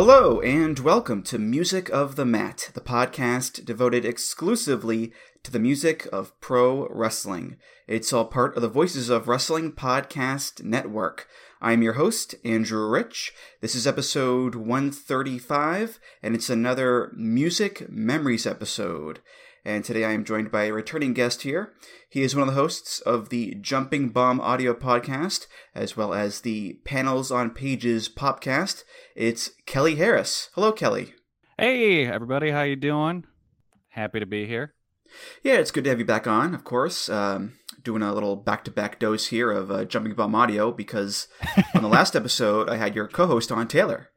Hello, and welcome to Music of the Mat, the podcast devoted exclusively to the music of pro wrestling. It's all part of the Voices of Wrestling Podcast Network. I'm your host, Andrew Rich. This is episode 135, and it's another Music Memories episode. And today I am joined by a returning guest here. He is one of the hosts of the Jumping Bomb audio podcast, as well as the Panels on Pages popcast. It's Kelly Harris. Hello, Kelly. Hey, everybody, how you doing? Happy to be here. Yeah, it's good to have you back on, of course. Um, doing a little back-to-back dose here of uh, Jumping Bomb audio because on the last episode I had your co-host on Taylor.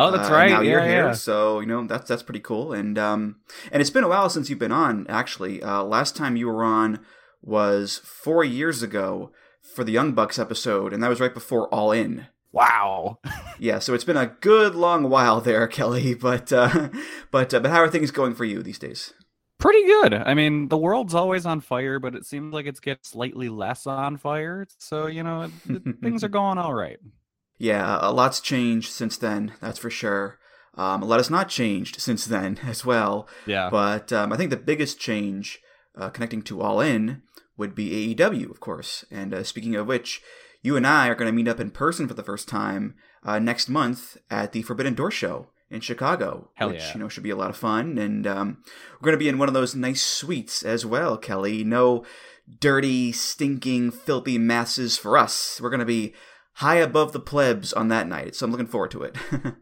Oh, that's Uh, right. Now yeah, you're here, yeah. so you know that's that's pretty cool. And um, and it's been a while since you've been on. Actually, uh, last time you were on was four years ago for the Young Bucks episode, and that was right before All In. Wow. Yeah, so it's been a good long while there, Kelly. But uh, but uh, but how are things going for you these days? Pretty good. I mean, the world's always on fire, but it seems like it's getting slightly less on fire. So, you know, it, things are going all right. Yeah, a lot's changed since then. That's for sure. Um, a lot has not changed since then as well. Yeah. But um, I think the biggest change uh, connecting to All In would be AEW, of course. And uh, speaking of which, you and I are going to meet up in person for the first time uh, next month at the Forbidden Door Show in Chicago, Hell which yeah. you know should be a lot of fun. And um, we're going to be in one of those nice suites as well, Kelly. No dirty, stinking, filthy masses for us. We're going to be high above the plebs on that night, so I'm looking forward to it.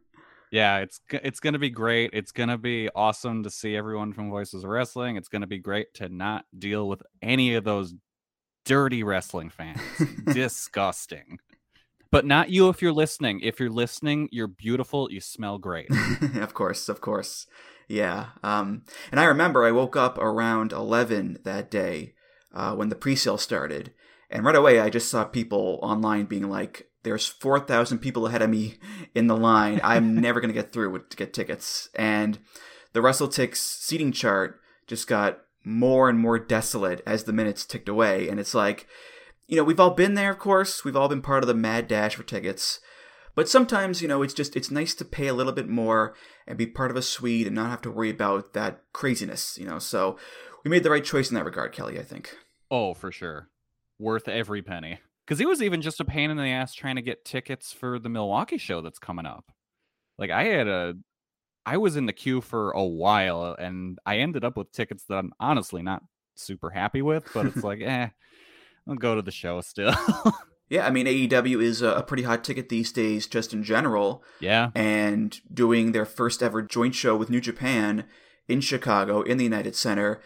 Yeah, it's it's going to be great. It's going to be awesome to see everyone from Voices of Wrestling. It's going to be great to not deal with any of those dirty wrestling fans. Disgusting. But not you if you're listening. If you're listening, you're beautiful. You smell great. of course, of course. Yeah. Um, and I remember I woke up around 11 that day uh, when the pre sale started. And right away, I just saw people online being like, there's 4,000 people ahead of me in the line. I'm never going to get through to get tickets. And the Russell WrestleTix seating chart just got more and more desolate as the minutes ticked away. And it's like, you know, we've all been there, of course. We've all been part of the mad dash for tickets. But sometimes, you know, it's just it's nice to pay a little bit more and be part of a suite and not have to worry about that craziness, you know. So we made the right choice in that regard, Kelly, I think. Oh, for sure. Worth every penny. Because it was even just a pain in the ass trying to get tickets for the Milwaukee show that's coming up. Like I had a I was in the queue for a while and I ended up with tickets that I'm honestly not super happy with, but it's like, eh, I'll go to the show still. Yeah, I mean AEW is a, a pretty hot ticket these days just in general yeah. and doing their first ever joint show with New Japan in Chicago in the United Center,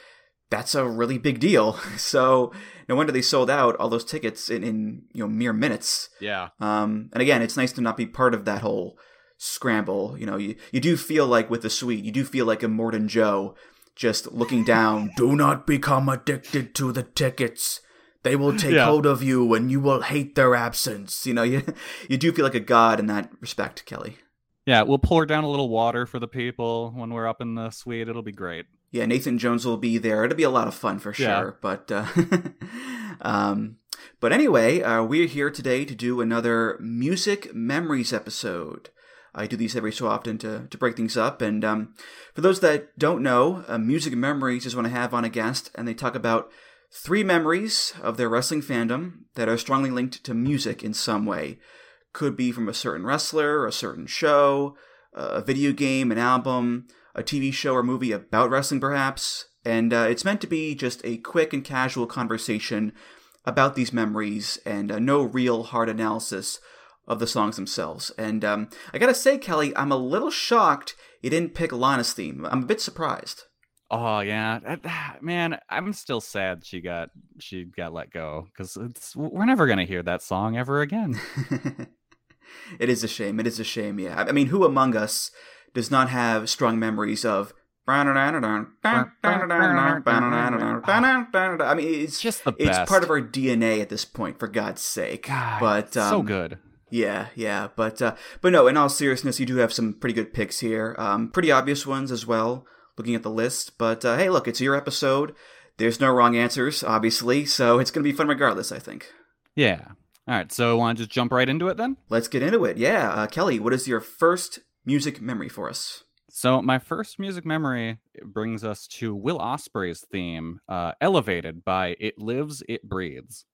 that's a really big deal. So no wonder they sold out all those tickets in, in you know mere minutes. Yeah. Um, and again, it's nice to not be part of that whole scramble. You know, you, you do feel like with the suite, you do feel like Immortan Joe just looking down. do not become addicted to the tickets. They will take Yeah. hold of you and you will hate their absence. You know, you, you do feel like a god in that respect, Kelly. Yeah, we'll pour down a little water for the people when we're up in the suite. It'll be great. Yeah, Nathan Jones will be there. It'll be a lot of fun for sure. Yeah. But uh, um, but anyway, uh, we're here today to do another music memories episode. I do these every so often to, to break things up. And um, for those that don't know, uh, music memories is when I have on a guest and they talk about three memories of their wrestling fandom that are strongly linked to music in some way. Could be from a certain wrestler, a certain show, a video game, an album, a TV show or movie about wrestling, perhaps. And uh, it's meant to be just a quick and casual conversation about these memories and uh, no real hard analysis of the songs themselves. And um, I gotta say, Kelly, I'm a little shocked you didn't pick Lana's theme. I'm a bit surprised. Oh yeah, man, I'm still sad she got she got let go because it's we're never gonna hear that song ever again. it is a shame. It is a shame. Yeah. I mean, who among us does not have strong memories of I mean, it's Just the best. it's part of our DNA at this point, for God's sake. God, but um, so good. Yeah, yeah, but uh, but no. In all seriousness, you do have some pretty good picks here. Um, pretty obvious ones as well. Looking at the list, but uh, hey, look, it's your episode. There's no wrong answers, obviously, so it's gonna be fun regardless. I think. Yeah. All right. So want to just jump right into it then? Let's get into it. Yeah, uh, Kelly, what is your first music memory for us? So my first music memory brings us to Will Ospreay's theme, uh, "Elevated" by It Lives, It Breathes.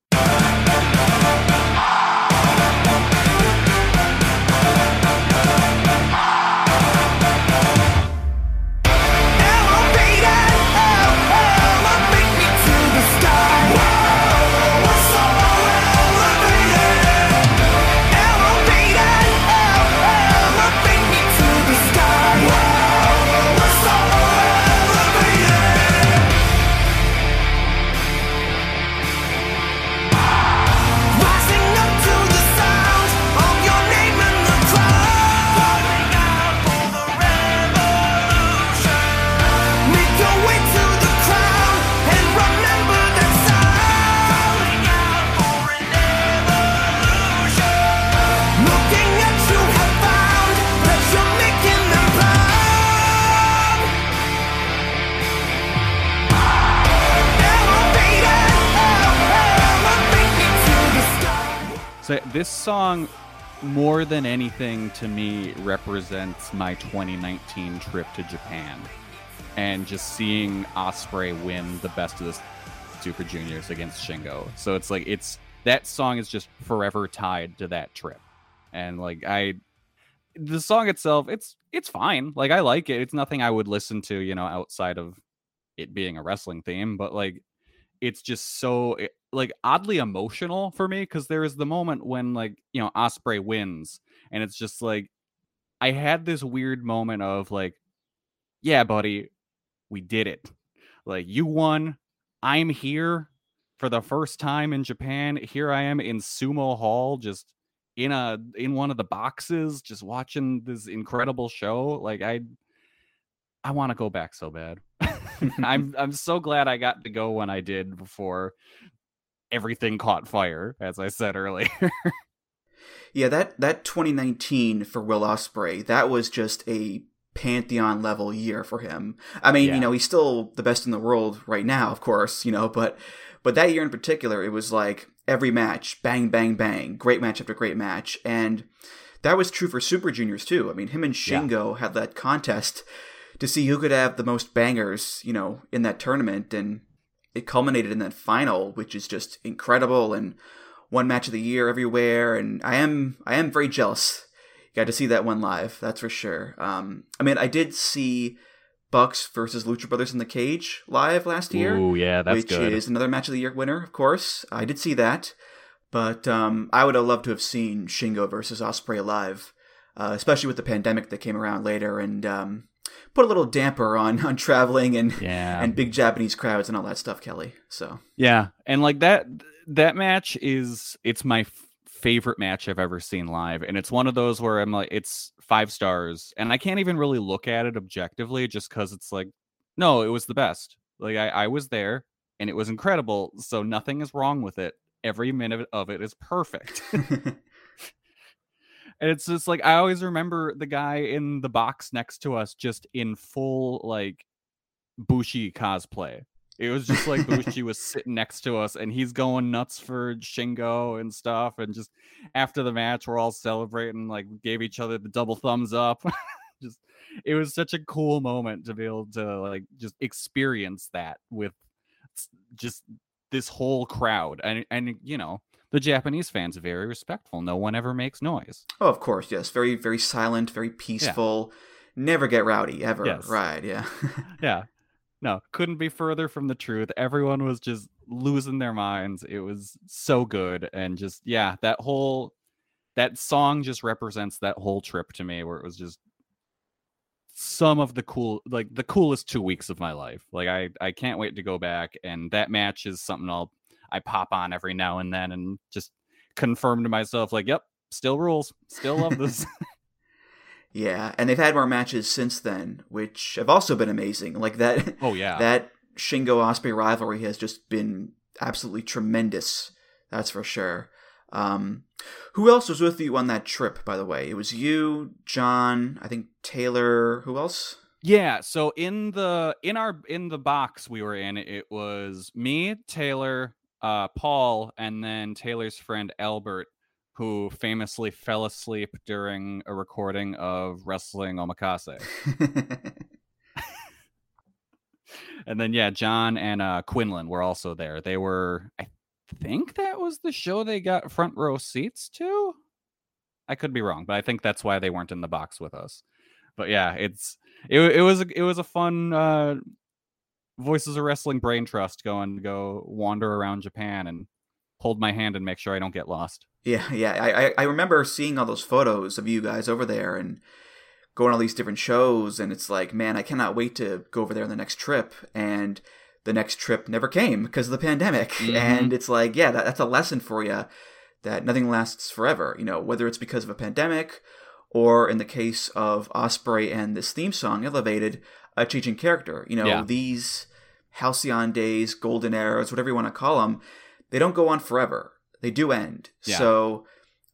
So this song, more than anything to me, represents my 2019 trip to Japan, and just seeing Ospreay win the best of the Super Juniors against Shingo. So it's like it's that song is just forever tied to that trip, and like I, the song itself, it's it's fine. Like I like it. It's nothing I would listen to, you know, outside of it being a wrestling theme, but like it's just so it- like oddly emotional for me because there is the moment when like you know Ospreay wins and it's just like I had this weird moment of like yeah buddy we did it. Like you won. I'm here for the first time in Japan. Here I am in Sumo Hall just in a in one of the boxes just watching this incredible show. Like I I want to go back so bad. I'm I'm so glad I got to go when I did before everything caught fire, as I said earlier. Yeah, that that 2019 for Will Ospreay, that was just a pantheon level year for him. I mean, Yeah. you know, he's still the best in the world right now, of course, you know, but but that year in particular, it was like every match, bang, bang, bang, great match after great match, and that was true for Super Juniors too. I mean, him and Yeah. Shingo had that contest to see who could have the most bangers, you know, in that tournament, and it culminated in that final, which is just incredible and one match of the year everywhere. And I am I am very jealous. Got to see that one live, that's for sure. Um, I mean, I did see Bucks versus Lucha Brothers in the Cage live last year Ooh, yeah, that's which good. is another match of the year winner, of course. I did see that, but um, I would have loved to have seen Shingo versus Ospreay live, uh, especially with the pandemic that came around later and um, put a little damper on on traveling and Yeah. and big Japanese crowds and all that stuff, Kelly. So Yeah, and like that that match is it's my f- favorite match I've ever seen live, and it's one of those where I'm like, it's five stars, and I can't even really look at it objectively just because it's like, no, it was the best. Like I, I was there, and it was incredible, so nothing is wrong with it. Every minute of it is perfect. And it's just like I always remember the guy in the box next to us just in full like Bushi cosplay. It was just like Bushi was sitting next to us and he's going nuts for Shingo and stuff. And just after the match, we're all celebrating, like gave each other the double thumbs up. just it was such a cool moment to be able to like just experience that with just this whole crowd. And and you know, the Japanese fans are very respectful. No one ever makes noise. oh, of course, yes, very very silent, very peaceful. Never get rowdy ever. Yes. Right? Yeah. yeah no couldn't be further from the truth everyone was just losing their minds it was so good and just yeah that whole that song just represents that whole trip to me where it was just some of the cool like the coolest two weeks of my life like i i can't wait to go back and that match is something i'll i pop on every now and then and just confirm to myself like yep still rules still love this Yeah, and they've had more matches since then, which have also been amazing. Like that. Oh yeah. that Shingo Ospreay rivalry has just been absolutely tremendous. That's for sure. Um, who else was with you on that trip? By the way, it was you, John. I think Taylor. Who else? Yeah, so in the in our in the box we were in, it was me, Taylor, uh, Paul, and then Taylor's friend Albert, who famously fell asleep during a recording of Wrestling Omakase. and then yeah, John and uh, Quinlan were also there. They were, I think that was the show they got front row seats to. I could be wrong, but I think that's why they weren't in the box with us. But yeah, it's it, it was it was a fun uh, voices of wrestling brain trust going to go wander around Japan and hold my hand and make sure I don't get lost. Yeah, yeah. I, I, I remember seeing all those photos of you guys over there and going to all these different shows, and it's like, man, I cannot wait to go over there on the next trip. And the next trip never came because of the pandemic. Mhm. And it's like, yeah, that, that's a lesson for you that nothing lasts forever. You know, whether it's because of a pandemic or in the case of Ospreay and this theme song, Elevated, a changing character. You know, Yeah. these halcyon days, golden eras, whatever you want to call them, they don't go on forever. They do end. Yeah. So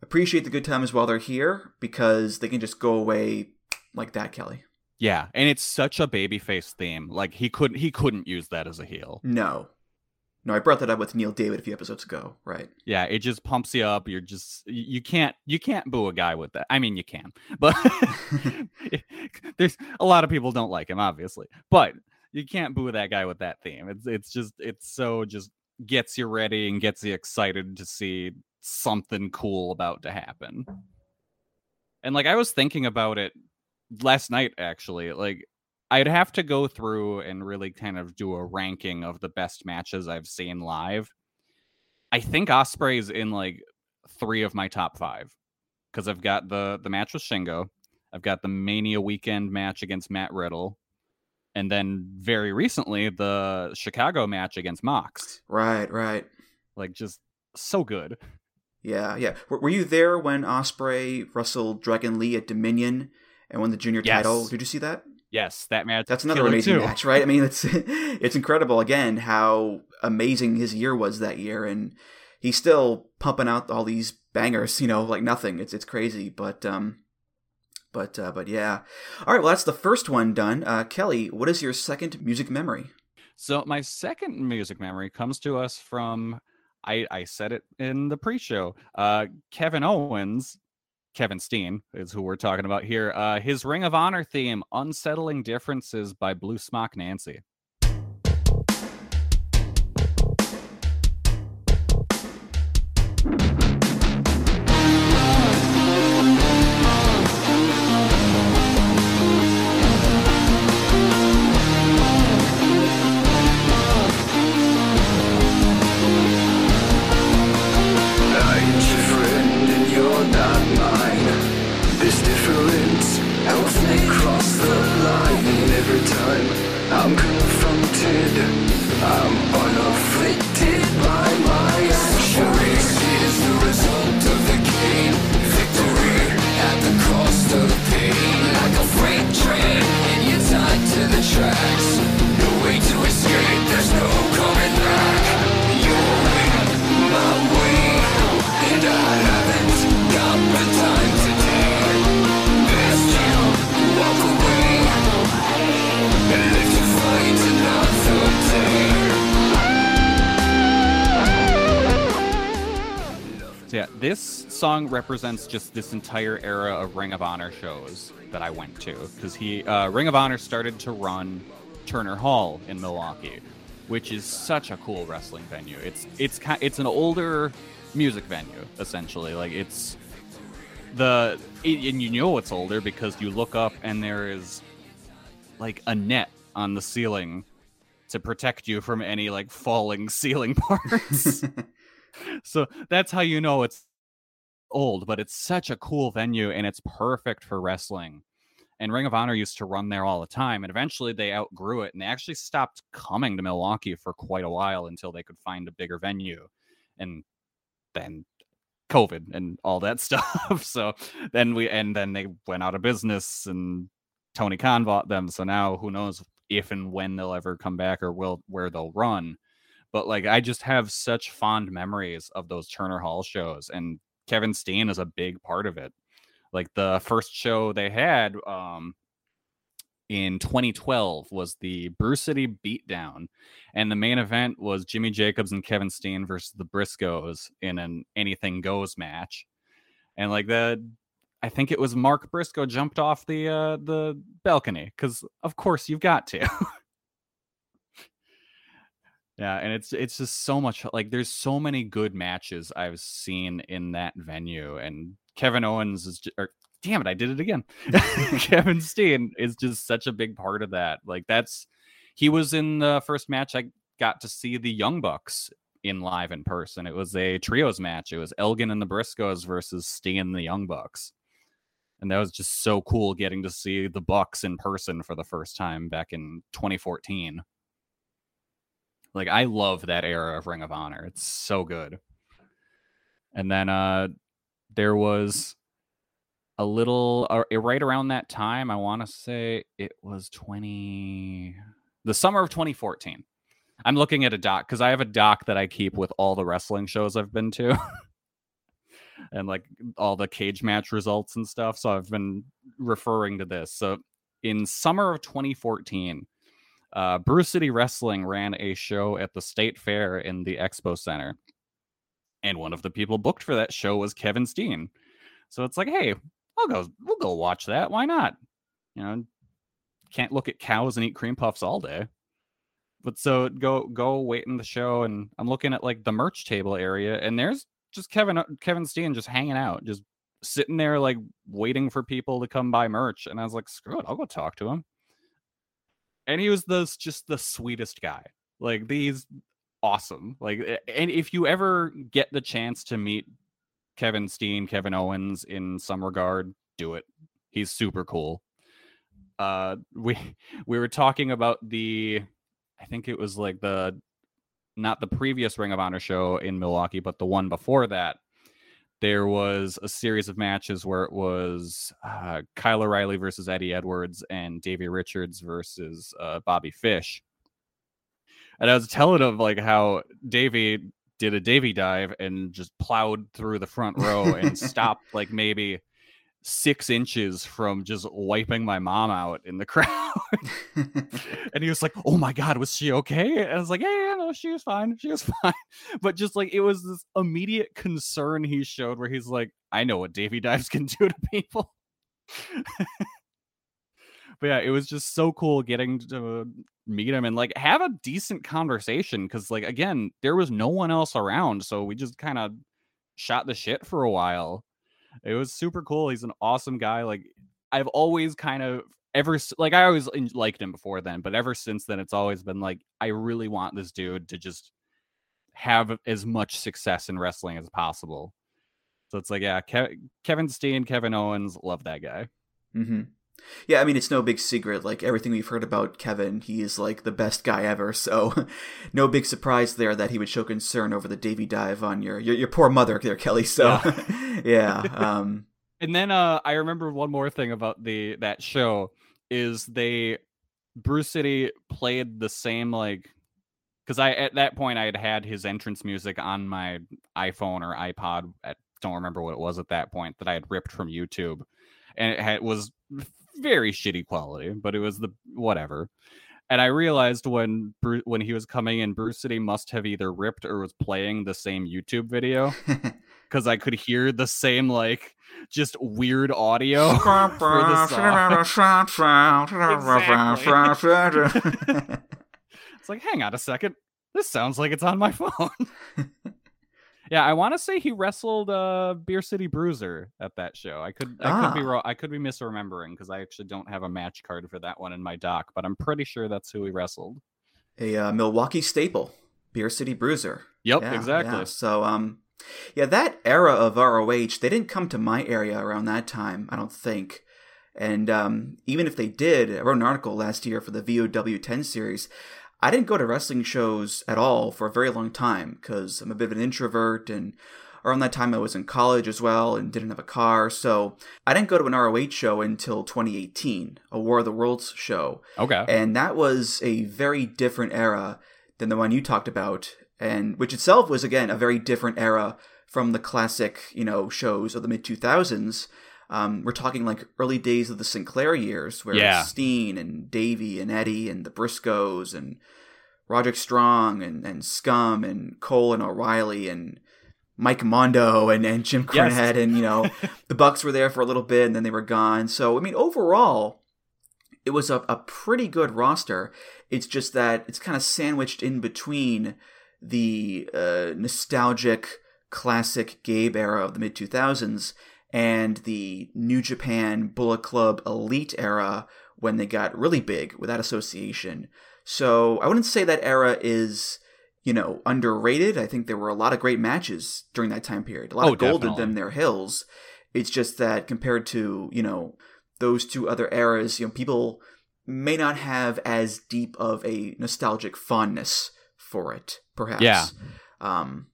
appreciate the good times while they're here because they can just go away like that, Kelly. Yeah, and it's such a babyface theme. Like he couldn't he couldn't use that as a heel. No. No, I brought that up with Neil David a few episodes ago, right? Yeah, it just pumps you up. You're just you can't you can't boo a guy with that. I mean, you can, but there's a lot of people don't like him, obviously. But you can't boo that guy with that theme. It's it's just it's so just gets you ready and gets you excited to see something cool about to happen. And like I was thinking about it last night actually, like I'd have to go through and really kind of do a ranking of the best matches I've seen live. I think Ospreay's in like three of my top five because I've got the the match with Shingo, I've got the Mania weekend match against Matt Riddle, and then very recently the Chicago match against Mox. Right, right. Like just so good. Yeah, yeah. Were, were you there when Ospreay wrestled Dragon Lee at Dominion and won the junior Yes. title? Did you see that? Yes, that match. That's another amazing too. match, right? I mean, it's it's incredible again how amazing his year was that year, and he's still pumping out all these bangers, you know, like nothing. It's it's crazy, but um, but uh, but yeah. All right, well, that's the first one done. Uh, Kelly, what is your second music memory? So my second music memory comes to us from I I said it in the pre-show. Uh Kevin Owens, Kevin Steen is who we're talking about here. Uh his Ring of Honor theme, Unsettling Differences by Blue Smock Nancy. Song represents just this entire era of Ring of Honor shows that I went to because he uh, Ring of Honor started to run Turner Hall in Milwaukee, which is such a cool wrestling venue. It's it's it's an older music venue essentially. Like it's the it, and you know it's older because you look up and there is like a net on the ceiling to protect you from any like falling ceiling parts. so that's how you know it's old, but it's such a cool venue and it's perfect for wrestling. And Ring of Honor used to run there all the time, and eventually they outgrew it and they actually stopped coming to Milwaukee for quite a while until they could find a bigger venue. And then COVID and all that stuff. so then we and then they went out of business and Tony Khan bought them. So now who knows if and when they'll ever come back or will where they'll run. But like I just have such fond memories of those Turner Hall shows and Kevin Steen is a big part of it. Like the first show they had um in 2012 was the Brew City Beatdown, and the main event was Jimmy Jacobs and Kevin Steen versus the Briscoes in an Anything Goes match, and like the, I think it was Mark Briscoe jumped off the uh, the balcony because of course you've got to. yeah, and it's it's just so much like there's so many good matches I've seen in that venue, and Kevin Owens is or damn it, I did it again. Kevin Steen is just such a big part of that. Like that's he was in the first match I got to see the Young Bucks in live in person. It was a trios match. It was Elgin and the Briscoes versus Steen and the Young Bucks. And that was just so cool getting to see the Bucks in person for the first time back in 2014. Like I love that era of Ring of Honor. It's so good. And then uh there was a little uh, right around that time i want to say it was 20 the summer of 2014 i'm looking at a doc because i have a doc that i keep with all the wrestling shows i've been to and like all the cage match results and stuff so i've been referring to this so in summer of 2014 uh, City Wrestling ran a show at the State Fair in the Expo Center. And one of the people booked for that show was Kevin Steen. So it's like, hey, I'll go. We'll go watch that. Why not? You know, can't look at cows and eat cream puffs all day. But so go go wait in the show, and I'm looking at like the merch table area, and there's just Kevin uh, Kevin Steen just hanging out, just sitting there like waiting for people to come buy merch. And I was like, screw it, I'll go talk to him. And he was just the sweetest guy. Like these awesome. Like and if you ever get the chance to meet Kevin Steen, Kevin Owens in some regard, do it. He's super cool. Uh we we were talking about the I think it was like the not the previous Ring of Honor show in Milwaukee, but the one before that. There was a series of matches where it was uh, Kyle O'Reilly versus Eddie Edwards and Davey Richards versus uh, Bobby Fish. And I was telling him like how Davey did a Davy dive and just plowed through the front row and stopped like maybe six inches from just wiping my mom out in the crowd. and he was like, Oh my God, was she okay? And I was like, Yeah, yeah, no, she was fine. She was fine. But just like it was this immediate concern he showed where he's like, I know what Davy dives can do to people. but yeah, it was just so cool getting to uh, meet him and like have a decent conversation because like again there was no one else around so we just kind of shot the shit for a while it was super cool he's an awesome guy like i've always kind of ever like i always liked him before then but ever since then it's always been like i really want this dude to just have as much success in wrestling as possible so it's like yeah Ke- kevin steen kevin owens love that guy mm-hmm. Yeah, I mean, it's no big secret. Like everything we've heard about Kevin, he is like the best guy ever. So, no big surprise there that he would show concern over the Davy dive on your your, your poor mother there, Kelly. So, yeah. yeah um... And then uh, I remember one more thing about the that show is they Brew City played the same like because I at that point I had had his entrance music on my iPhone or iPod. I don't remember what it was at that point that I had ripped from YouTube, and it had, was very shitty quality, but it was the whatever. And I realized when Bruce, when he was coming in, Brew City must have either ripped or was playing the same YouTube video because I could hear the same like just weird audio for the song. it's like, hang on a second, this sounds like it's on my phone. Yeah, I want to say he wrestled uh Beer City Bruiser at that show. I could I ah. could be ah. wrong. I could be misremembering because I actually don't have a match card for that one in my doc, but I'm pretty sure that's who he wrestled. A uh, Milwaukee staple, Beer City Bruiser. Yep, yeah, exactly. Yeah. So um yeah, that era of ROH, they didn't come to my area around that time, I don't think. And um, even if they did, I wrote an article last year for the VOW 10 series. I didn't go to wrestling shows at all for a very long time because I'm a bit of an introvert and around that time I was in college as well and didn't have a car, so I didn't go to an ROH show until 2018, a War of the Worlds show. Okay. And that was a very different era than the one you talked about, and which itself was again a very different era from the classic, you know, shows of the mid 2000s. Um, we're talking like early days of the Sinclair years, where Yeah. Steen and Davey and Eddie and the Briscoes and Roderick Strong and, and Scum and Cole and O'Reilly and Mike Mondo and, and Jim Yes. Cornette and you know the Bucks were there for a little bit and then they were gone. So I mean overall it was a, a pretty good roster. It's just that it's kind of sandwiched in between the uh, nostalgic classic Gabe era of the mid 2000s and the New Japan Bullet Club Elite era when they got really big with that association. So I wouldn't say that era is, you know, underrated. I think there were a lot of great matches during that time period. A lot Oh, of gold in them their hills. It's just that compared to, you know, those two other eras, you know, people may not have as deep of a nostalgic fondness for it, perhaps. Yeah. Um,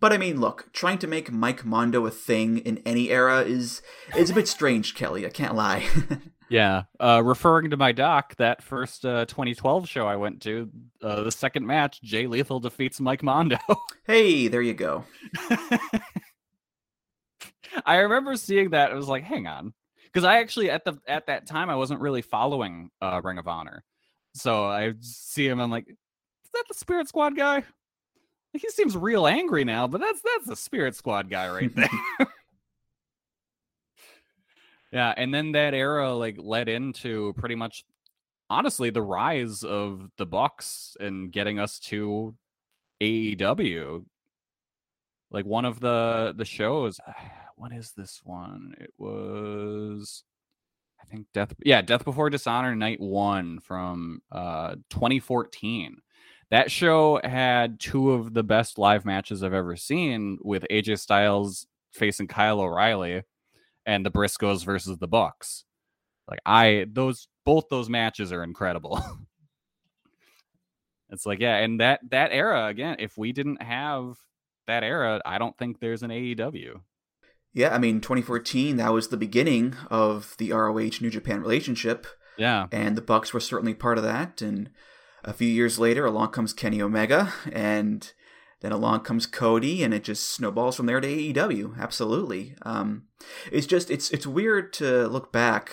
but I mean, look, trying to make Mike Mondo a thing in any era is is a bit strange, Kelly. I can't lie. Yeah. Uh, referring to my doc, that first uh, 2012 show I went to, uh, the second match, Jay Lethal defeats Mike Mondo. hey, there you go. I remember seeing that. It was like, hang on, because I actually at the at that time I wasn't really following uh, Ring of Honor, so I see him. I'm like, is that the Spirit Squad guy? He seems real angry now, but that's that's the Spirit Squad guy right there. yeah, and then that era like led into pretty much, honestly, the rise of the Bucks and getting us to AEW like one of the the shows what is this one? It was i think death yeah death before dishonor night one from uh 2014 that show had two of the best live matches i've ever seen with aj styles facing kyle o'reilly and the briscoes versus the bucks like i those both those matches are incredible it's like yeah and that that era again if we didn't have that era, I don't think there's an AEW. Yeah, I mean, 2014, that was the beginning of the ROH New Japan relationship, Yeah. and the Bucks were certainly part of that. And a few years later, along comes Kenny Omega, and then along comes Cody, and it just snowballs from there to AEW. Absolutely. Um, it's just it's it's weird to look back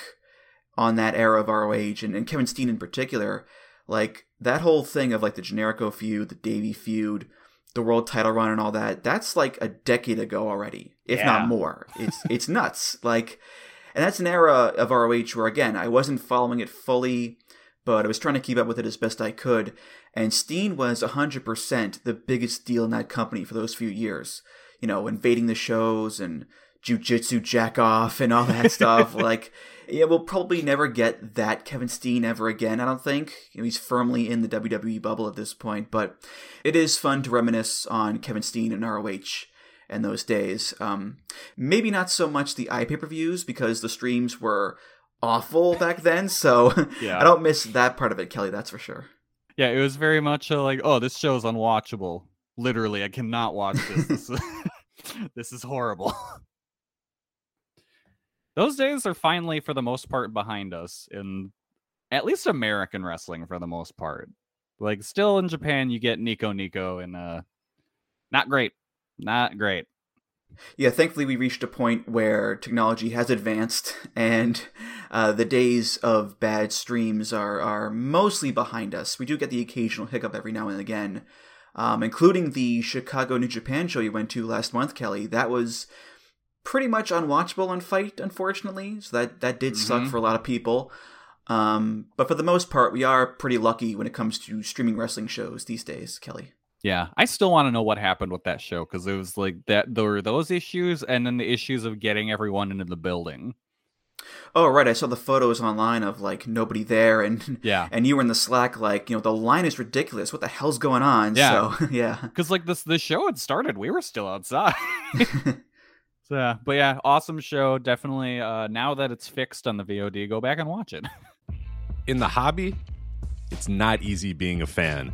on that era of ROH and, and Kevin Steen in particular, like that whole thing of like the Generico feud, the Davey feud, the world title run and all that, that's like a decade ago already, if Yeah. not more. It's it's nuts. Like and that's an era of ROH where again, I wasn't following it fully, but I was trying to keep up with it as best I could. And Steen was 100% the biggest deal in that company for those few years. You know, invading the shows and jujitsu jack off and all that stuff. Like, yeah, we'll probably never get that Kevin Steen ever again, I don't think. You know, he's firmly in the WWE bubble at this point, but it is fun to reminisce on Kevin Steen and ROH and those days. Um, maybe not so much the iPay per views because the streams were awful back then, so Yeah. I don't miss that part of it, Kelly, that's for sure. Yeah, it was very much uh, like, oh, this show's unwatchable. Literally, I cannot watch this. This is, this is horrible. Those days are finally, for the most part, behind us in at least American wrestling for the most part. Like, still in Japan, you get Nico Nico, and uh, not great. Not great. Yeah, thankfully we reached a point where technology has advanced, and uh, the days of bad streams are are mostly behind us. We do get the occasional hiccup every now and again, um, including the Chicago New Japan show you went to last month, Kelly. That was pretty much unwatchable on FITE, unfortunately. So that that did suck Mhm. for a lot of people. Um, but for the most part, we are pretty lucky when it comes to streaming wrestling shows these days, Kelly. Yeah, I still want to know what happened with that show because it was like that. There were those issues, and then the issues of getting everyone into the building. Oh right, I saw the photos online of like nobody there, and Yeah. and you were in the Slack like you know the line is ridiculous. What the hell's going on? Yeah. So yeah, because like this the show had started we were still outside so yeah but yeah awesome show definitely uh now that it's fixed on the vod go back and watch it In the hobby, it's not easy being a fan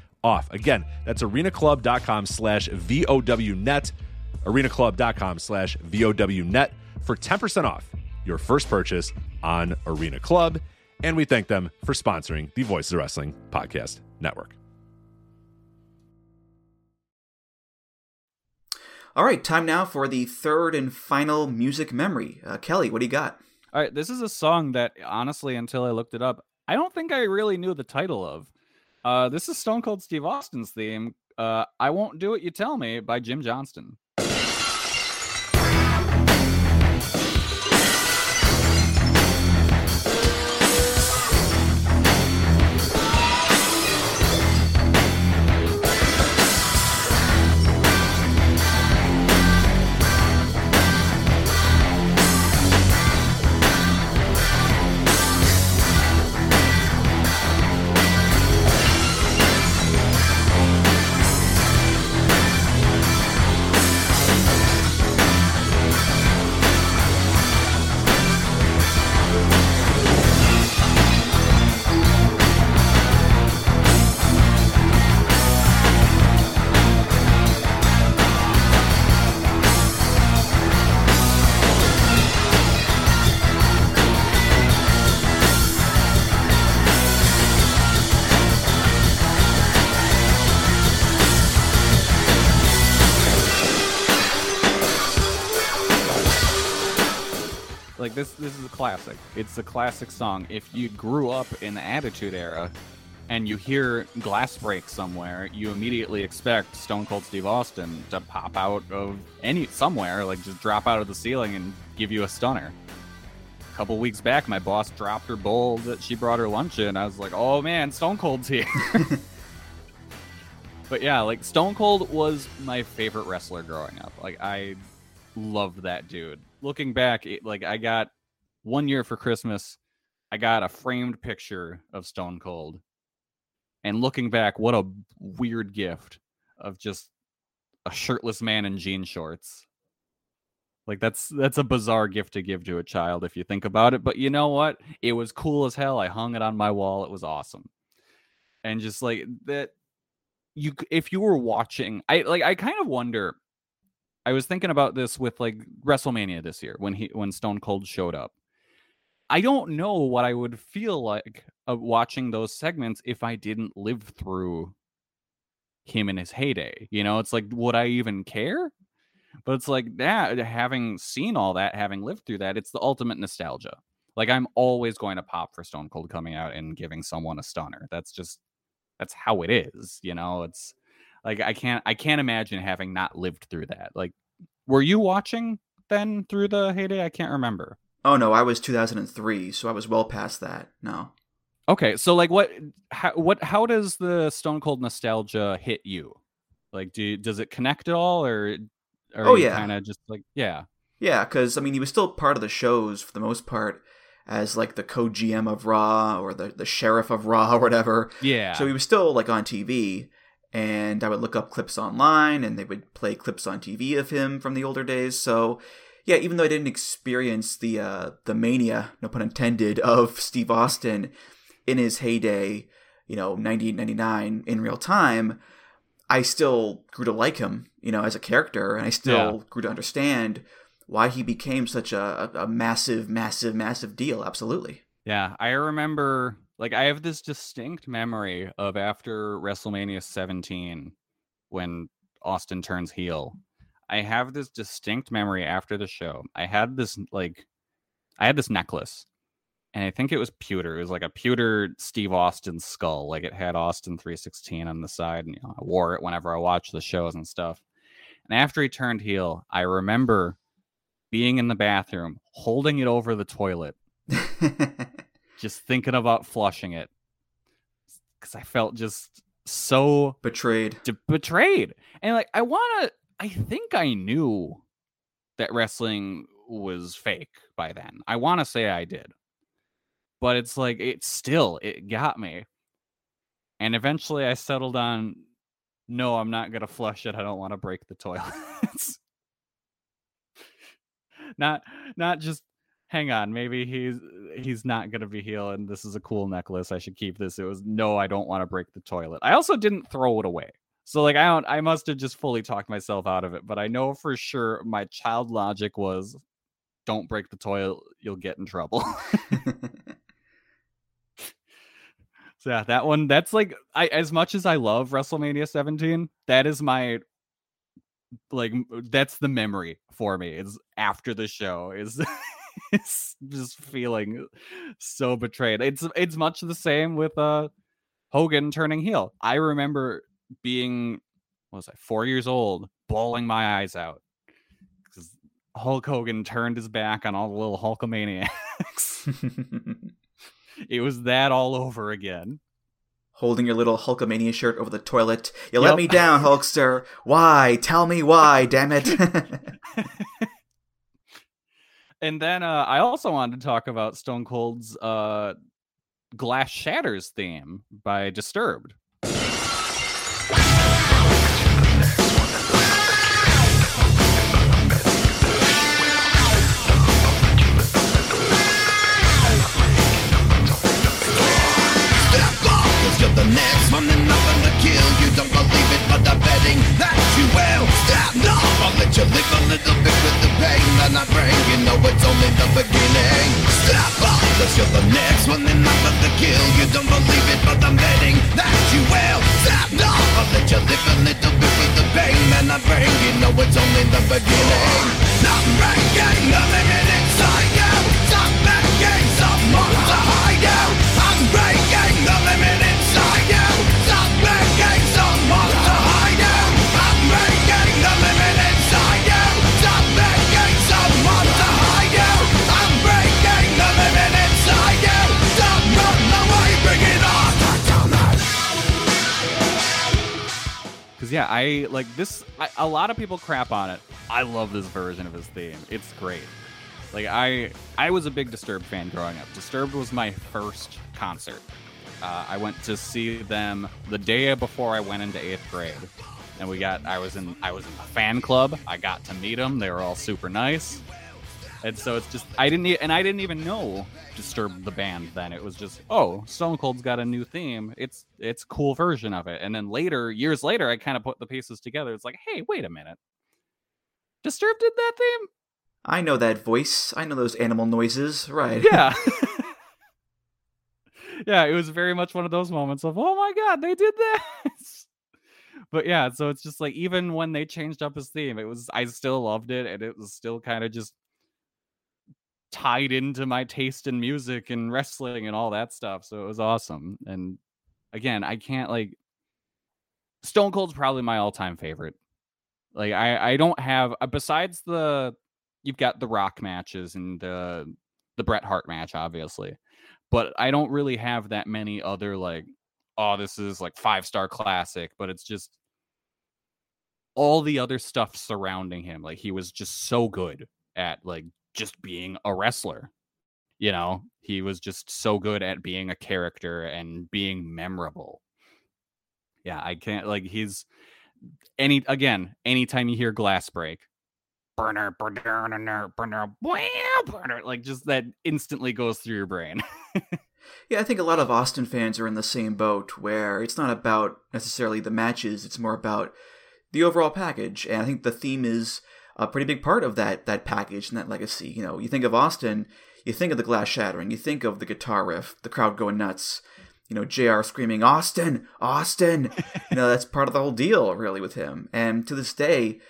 off. Again, that's arenaclub.com slash VOWnet, arenaclub.com slash VOWnet for 10% off your first purchase on Arena Club. And we thank them for sponsoring the Voices of Wrestling Podcast Network. All right, time now for the third and final music memory. Uh, Kelly, what do you got? All right, this is a song that honestly, until I looked it up, I don't think I really knew the title of. Uh, this is Stone Cold Steve Austin's theme. Uh, I won't do what you tell me by Jim Johnston. This, this is a classic. It's a classic song. If you grew up in the Attitude Era, and you hear glass break somewhere, you immediately expect Stone Cold Steve Austin to pop out of any somewhere, like just drop out of the ceiling and give you a stunner. A couple weeks back, my boss dropped her bowl that she brought her lunch in. I was like, "Oh man, Stone Cold's here." but yeah, like Stone Cold was my favorite wrestler growing up. Like I loved that dude. Looking back, it, like I got one year for Christmas, I got a framed picture of Stone Cold. And looking back, what a weird gift of just a shirtless man in jean shorts. Like that's that's a bizarre gift to give to a child if you think about it, but you know what? It was cool as hell. I hung it on my wall. It was awesome. And just like that you if you were watching, I like I kind of wonder I was thinking about this with like WrestleMania this year when he when Stone Cold showed up. I don't know what I would feel like uh, watching those segments if I didn't live through him in his heyday. You know, it's like, would I even care? But it's like that, having seen all that, having lived through that, it's the ultimate nostalgia. Like I'm always going to pop for Stone Cold coming out and giving someone a stunner. That's just that's how it is, you know. It's like I can't I can't imagine having not lived through that. Like were you watching then through the heyday? I can't remember. Oh no, I was 2003, so I was well past that. No. Okay, so like what how what how does the Stone Cold nostalgia hit you? Like do you, does it connect at all or or Oh, yeah. kind of just like yeah. Yeah, because I mean, he was still part of the shows for the most part, as like the co-GM of Raw or the the sheriff of Raw or whatever. Yeah. So he was still like on TV, and I would look up clips online, and they would play clips on TV of him from the older days. So yeah, even though I didn't experience the uh, the mania, no pun intended, of Steve Austin in his heyday, you know, 98, 99 in real time, I still grew to like him, you know, as a character, and I still Yeah. grew to understand why he became such a, a, a massive, massive, massive deal. Absolutely. Yeah, I remember like I have this distinct memory of after WrestleMania 17 when Austin turns heel. I have this distinct memory after the show. I had this like I had this necklace and I think it was pewter. It was like a pewter Steve Austin skull. Like it had Austin 316 on the side and you know, I wore it whenever I watched the shows and stuff. And after he turned heel, I remember being in the bathroom, holding it over the toilet just thinking about flushing it because I felt just so Betrayed. de- betrayed. And like, I want to, I think I knew that wrestling was fake by then. I want to say I did, but it's like, it still, it got me. And eventually I settled on, no, I'm not going to flush it. I don't want to break the toilets. not, not just hang on maybe he's he's not gonna be heel and this is a cool necklace i should keep this. It was no i don't want to break the toilet. I also didn't throw it away. So like i don't i must have just fully talked myself out of it but i know for sure my child logic was don't break the toilet you'll get in trouble. So yeah that one that's like i as much as i love wrestlemania 17 that is my like that's the memory for me It's after the show is it's just feeling so betrayed it's it's much the same with uh hogan turning heel i remember being what was i four years old bawling my eyes out because hulk hogan turned his back on all the little hulkamaniacs it was that all over again Holding your little Hulkamania shirt over the toilet. You let me down, Hulkster. Why? Tell me why, damn it. And then uh, I also wanted to talk about Stone Cold's uh, Glass Shatters theme by Disturbed. Cause you're the next one and I'm gonna kill you Don't betting that you will. Stop, no I'll let you live a little bit with the pain that I bring. You know it's only the beginning. Stop off Cause you're the next one and I'm gonna kill. You Don't believe it but I'm betting that you will. Stop, no I'll let you live a little bit with the pain that I bring. You know it's only the beginning. Not breaking the limit I like this. I, a lot of people crap on it. I love this version of his theme. It's great. Like I, I was a big Disturbed fan growing up. Disturbed was my first concert. Uh, I went to see them the day before I went into eighth grade, and we got. I was in. I was in the fan club. I got to meet them. They were all super nice. And so it's just I didn't e- and I didn't even know Disturbed the band then. It was just oh Stone Cold's got a new theme. It's it's cool version of it. And then later, years later, I kind of put the pieces together. It's like hey wait a minute, Disturbed did that theme. I know that voice. I know those animal noises. Right. Yeah. yeah, it was very much one of those moments of, oh my god, they did this. But yeah, so it's just like even when they changed up his theme, it was I still loved it and it was still kind of just tied into my taste in music and wrestling and all that stuff. So it was awesome. And again, I can't like Stone Cold's probably my all-time favorite. Like I I don't have uh, besides the you've got the Rock matches and the the Bret Hart match obviously. But I don't really have that many other like oh this is like five-star classic, but it's just all the other stuff surrounding him. Like he was just so good at like just being a wrestler. You know, he was just so good at being a character and being memorable. Yeah, I can't like he's any again, anytime you hear glass break, burner, burner, burner, burner, burner, like just that instantly goes through your brain. Yeah, I think a lot of Austin fans are in the same boat where it's not about necessarily the matches, it's more about the overall package. And I think the theme is a pretty big part of that that package and that legacy. You know, you think of Austin, you think of the glass shattering, you think of the guitar riff, the crowd going nuts. You know, JR screaming, Austin, Austin. you know, that's part of the whole deal, really, with him. And to this day,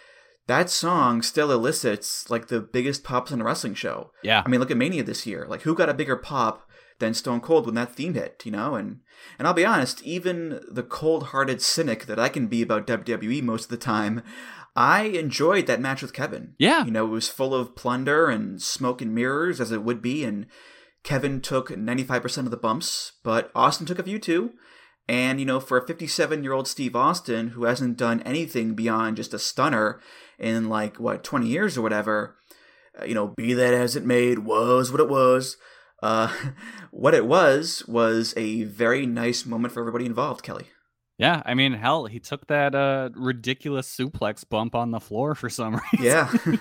that song still elicits like the biggest pops in a wrestling show. Yeah. I mean, look at Mania this year. Like, who got a bigger pop than Stone Cold when that theme hit? You know, and and I'll be honest, even the cold-hearted cynic that I can be about WWE most of the time, I enjoyed that match with Kevin. Yeah. You know, it was full of plunder and smoke and mirrors, as it would be, and Kevin took 95% of the bumps, but Austin took a few too. And, you know, for a 57 year old Steve Austin who hasn't done anything beyond just a stunner in like, what, 20 years or whatever, uh, you know, be that as it made, was what it was. Uh, what it was, was a very nice moment for everybody involved, Kelly. Yeah, I mean, hell, he took that uh ridiculous suplex bump on the floor for some reason. Yeah.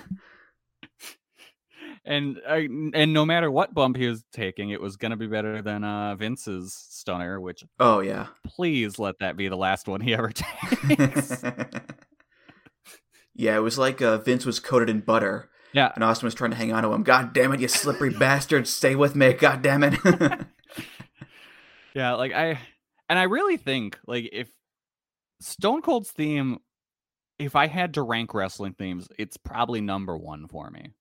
and I, and no matter what bump he was taking, it was gonna be better than uh Vince's stunner. Which oh, yeah. please let that be the last one he ever takes. yeah, it was like uh, Vince was coated in butter. yeah, And Austin was trying to hang on to him. God damn it, you slippery bastard. Stay with me. God damn it. yeah. Like I and I really think like if Stone Cold's theme, if I had to rank wrestling themes, it's probably number one for me.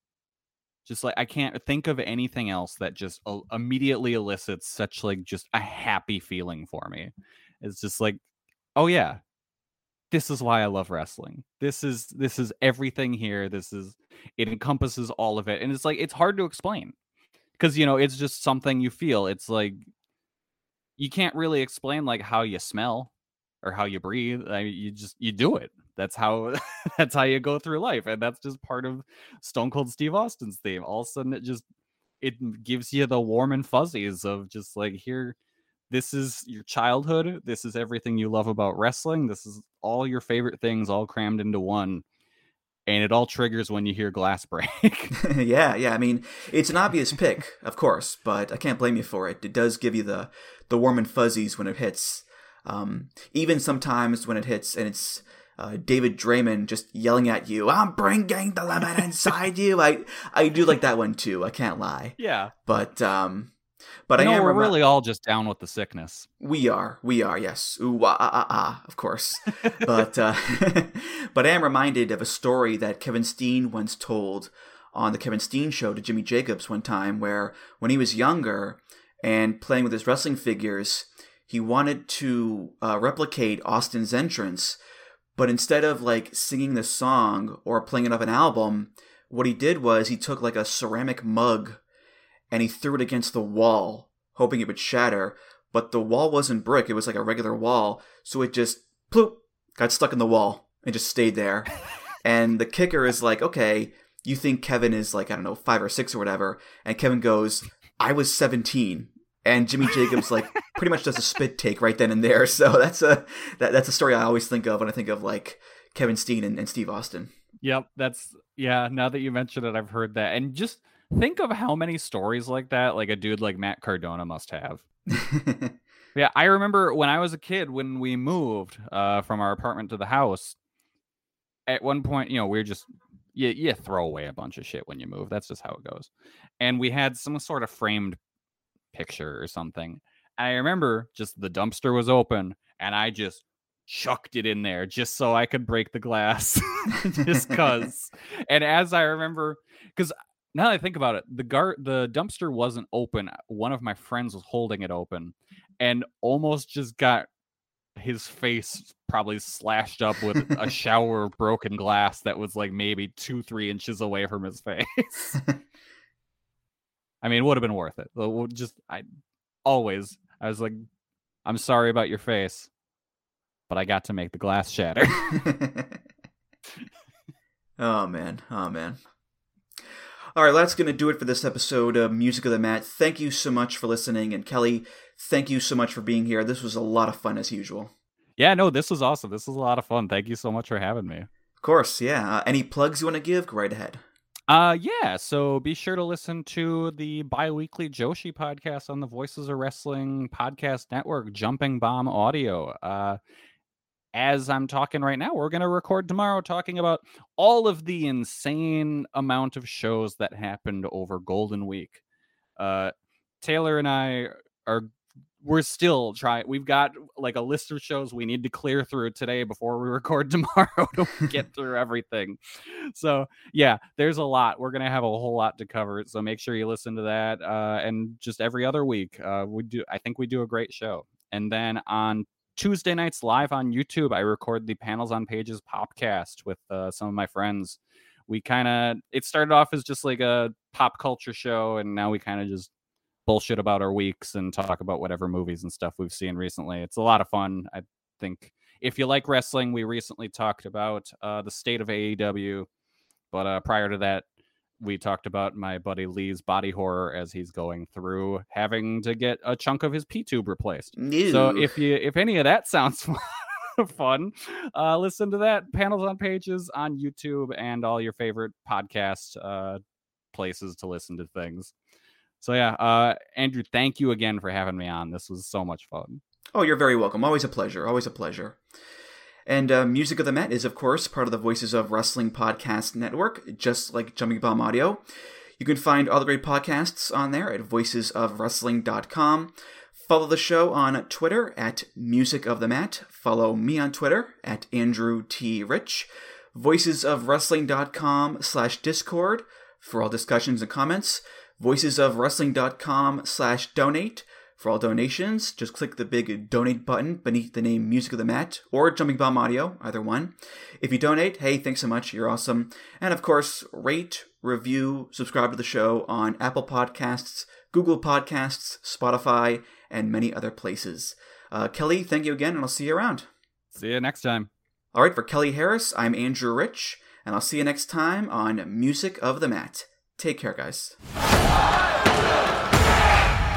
Just like I can't think of anything else that just uh, immediately elicits such like just a happy feeling for me. It's just like, oh yeah, this is why I love wrestling. This is this is everything here. This is it encompasses all of it, and it's like it's hard to explain because you know it's just something you feel. It's like you can't really explain like how you smell or how you breathe. I mean, you just you do it. That's how that's how you go through life, and that's just part of Stone Cold Steve Austin's theme. All of a sudden, it just it gives you the warm and fuzzies of just like here. This is your childhood. This is everything you love about wrestling. This is all your favorite things all crammed into one. And it all triggers when you hear glass break. yeah, yeah. I mean, it's an obvious pick, of course, but I can't blame you for it. It does give you the the warm and fuzzies when it hits. Um, even sometimes when it hits and it's uh, David Draiman just yelling at you, "I'm bringing the lemon inside you." I I do like that one too. I can't lie. yeah. But um, but I I know am we're remi- really all just down with the sickness. We are, we are, yes. Ooh, ah, ah, ah, ah, of course. but uh, but I am reminded of a story that Kevin Steen once told on the Kevin Steen show to Jimmy Jacobs one time, where when he was younger and playing with his wrestling figures, he wanted to uh, replicate Austin's entrance, but instead of like singing the song or playing it off an album, what he did was he took like a ceramic mug and he threw it against the wall, hoping it would shatter. But the wall wasn't brick; it was like a regular wall, so it just ploop got stuck in the wall and just stayed there. and the kicker is like, okay, you think Kevin is like I don't know five or six or whatever, and Kevin goes, I was seventeen. And Jimmy Jacobs like pretty much does a spit take right then and there. So that's a that, that's a story I always think of when I think of like Kevin Steen and, and Steve Austin. Yep, that's yeah. Now that you mention it, I've heard that, and just think of how many stories like that, like a dude like Matt Cardona must have. Yeah, I remember when I was a kid when we moved uh, from our apartment to the house. At one point, you know, we were just you you throw away a bunch of shit when you move. That's just how it goes. And we had some sort of framed picture or something. And I remember just the dumpster was open and I just chucked it in there just so I could break the glass just cuz. and as I remember cuz now that I think about it, the gar- the dumpster wasn't open. Uh, one of my friends was holding it open and almost just got his face probably slashed up with a shower of broken glass that was like maybe two, three inches away from his face. I mean, it would have been worth it. Just I always I was like, I'm sorry about your face, but I got to make the glass shatter. oh man, oh man. All right, that's going to do it for this episode of Music of the Mat. Thank you so much for listening. And Kelly, thank you so much for being here. This was a lot of fun as usual. yeah, no, this was awesome. This was a lot of fun. Thank you so much for having me. Of course, yeah. Uh, any plugs you want to give? Go right ahead. Uh yeah, so be sure to listen to the bi-weekly Joshi podcast on the Voices of Wrestling podcast network, Jumping Bomb Audio. Uh as I'm talking right now, we're going to record tomorrow talking about all of the insane amount of shows that happened over Golden Week. Uh Taylor and I are we're still trying we've got like a list of shows we need to clear through today before we record tomorrow to get through everything. So yeah there's a lot. We're gonna have a whole lot to cover so make sure you listen to that uh, and just every other week. Uh, we do i think we do a great show. And then on tuesday nights live on youtube i record the panels on pages popcast with uh, some of my friends we kind of it started off as just like a pop culture show and now we kind of just bullshit about our weeks and talk about whatever movies and stuff we've seen recently. It's a lot of fun. I think if you like wrestling, we recently talked about uh, the state of AEW, but uh, prior to that, we talked about my buddy Lee's body horror as he's going through having to get a chunk of his P tube replaced. So if you if any of that sounds fun, uh, listen to that panels on pages on YouTube and all your favorite podcast uh, places to listen to things. So yeah, uh, Andrew, thank you again for having me on. This was so much fun. Oh, you're very welcome. Always a pleasure. Always a pleasure. And uh, Music of the Mat is, of course, part of the Voices of Wrestling podcast network, just like Jumping Bomb Audio. You can find all the great podcasts on there at voicesofwrestling.com. Follow the show on Twitter at Music of the Mat. Follow me on Twitter at Andrew T. Rich. Voicesofwrestling.com slash Discord for all discussions and comments. Voicesofwrestling.com slash donate. For all donations, just click the big donate button beneath the name Music of the Mat or Jumping Bomb Audio, either one. If you donate, hey, thanks so much, you're awesome. And of course, rate, review, subscribe to the show on Apple Podcasts, Google Podcasts, Spotify, and many other places. Uh, Kelly, thank you again, and I'll see you around. See you next time. All right, for Kelly Harris, I'm Andrew Rich, and I'll see you next time on Music of the Mat. Take care, guys.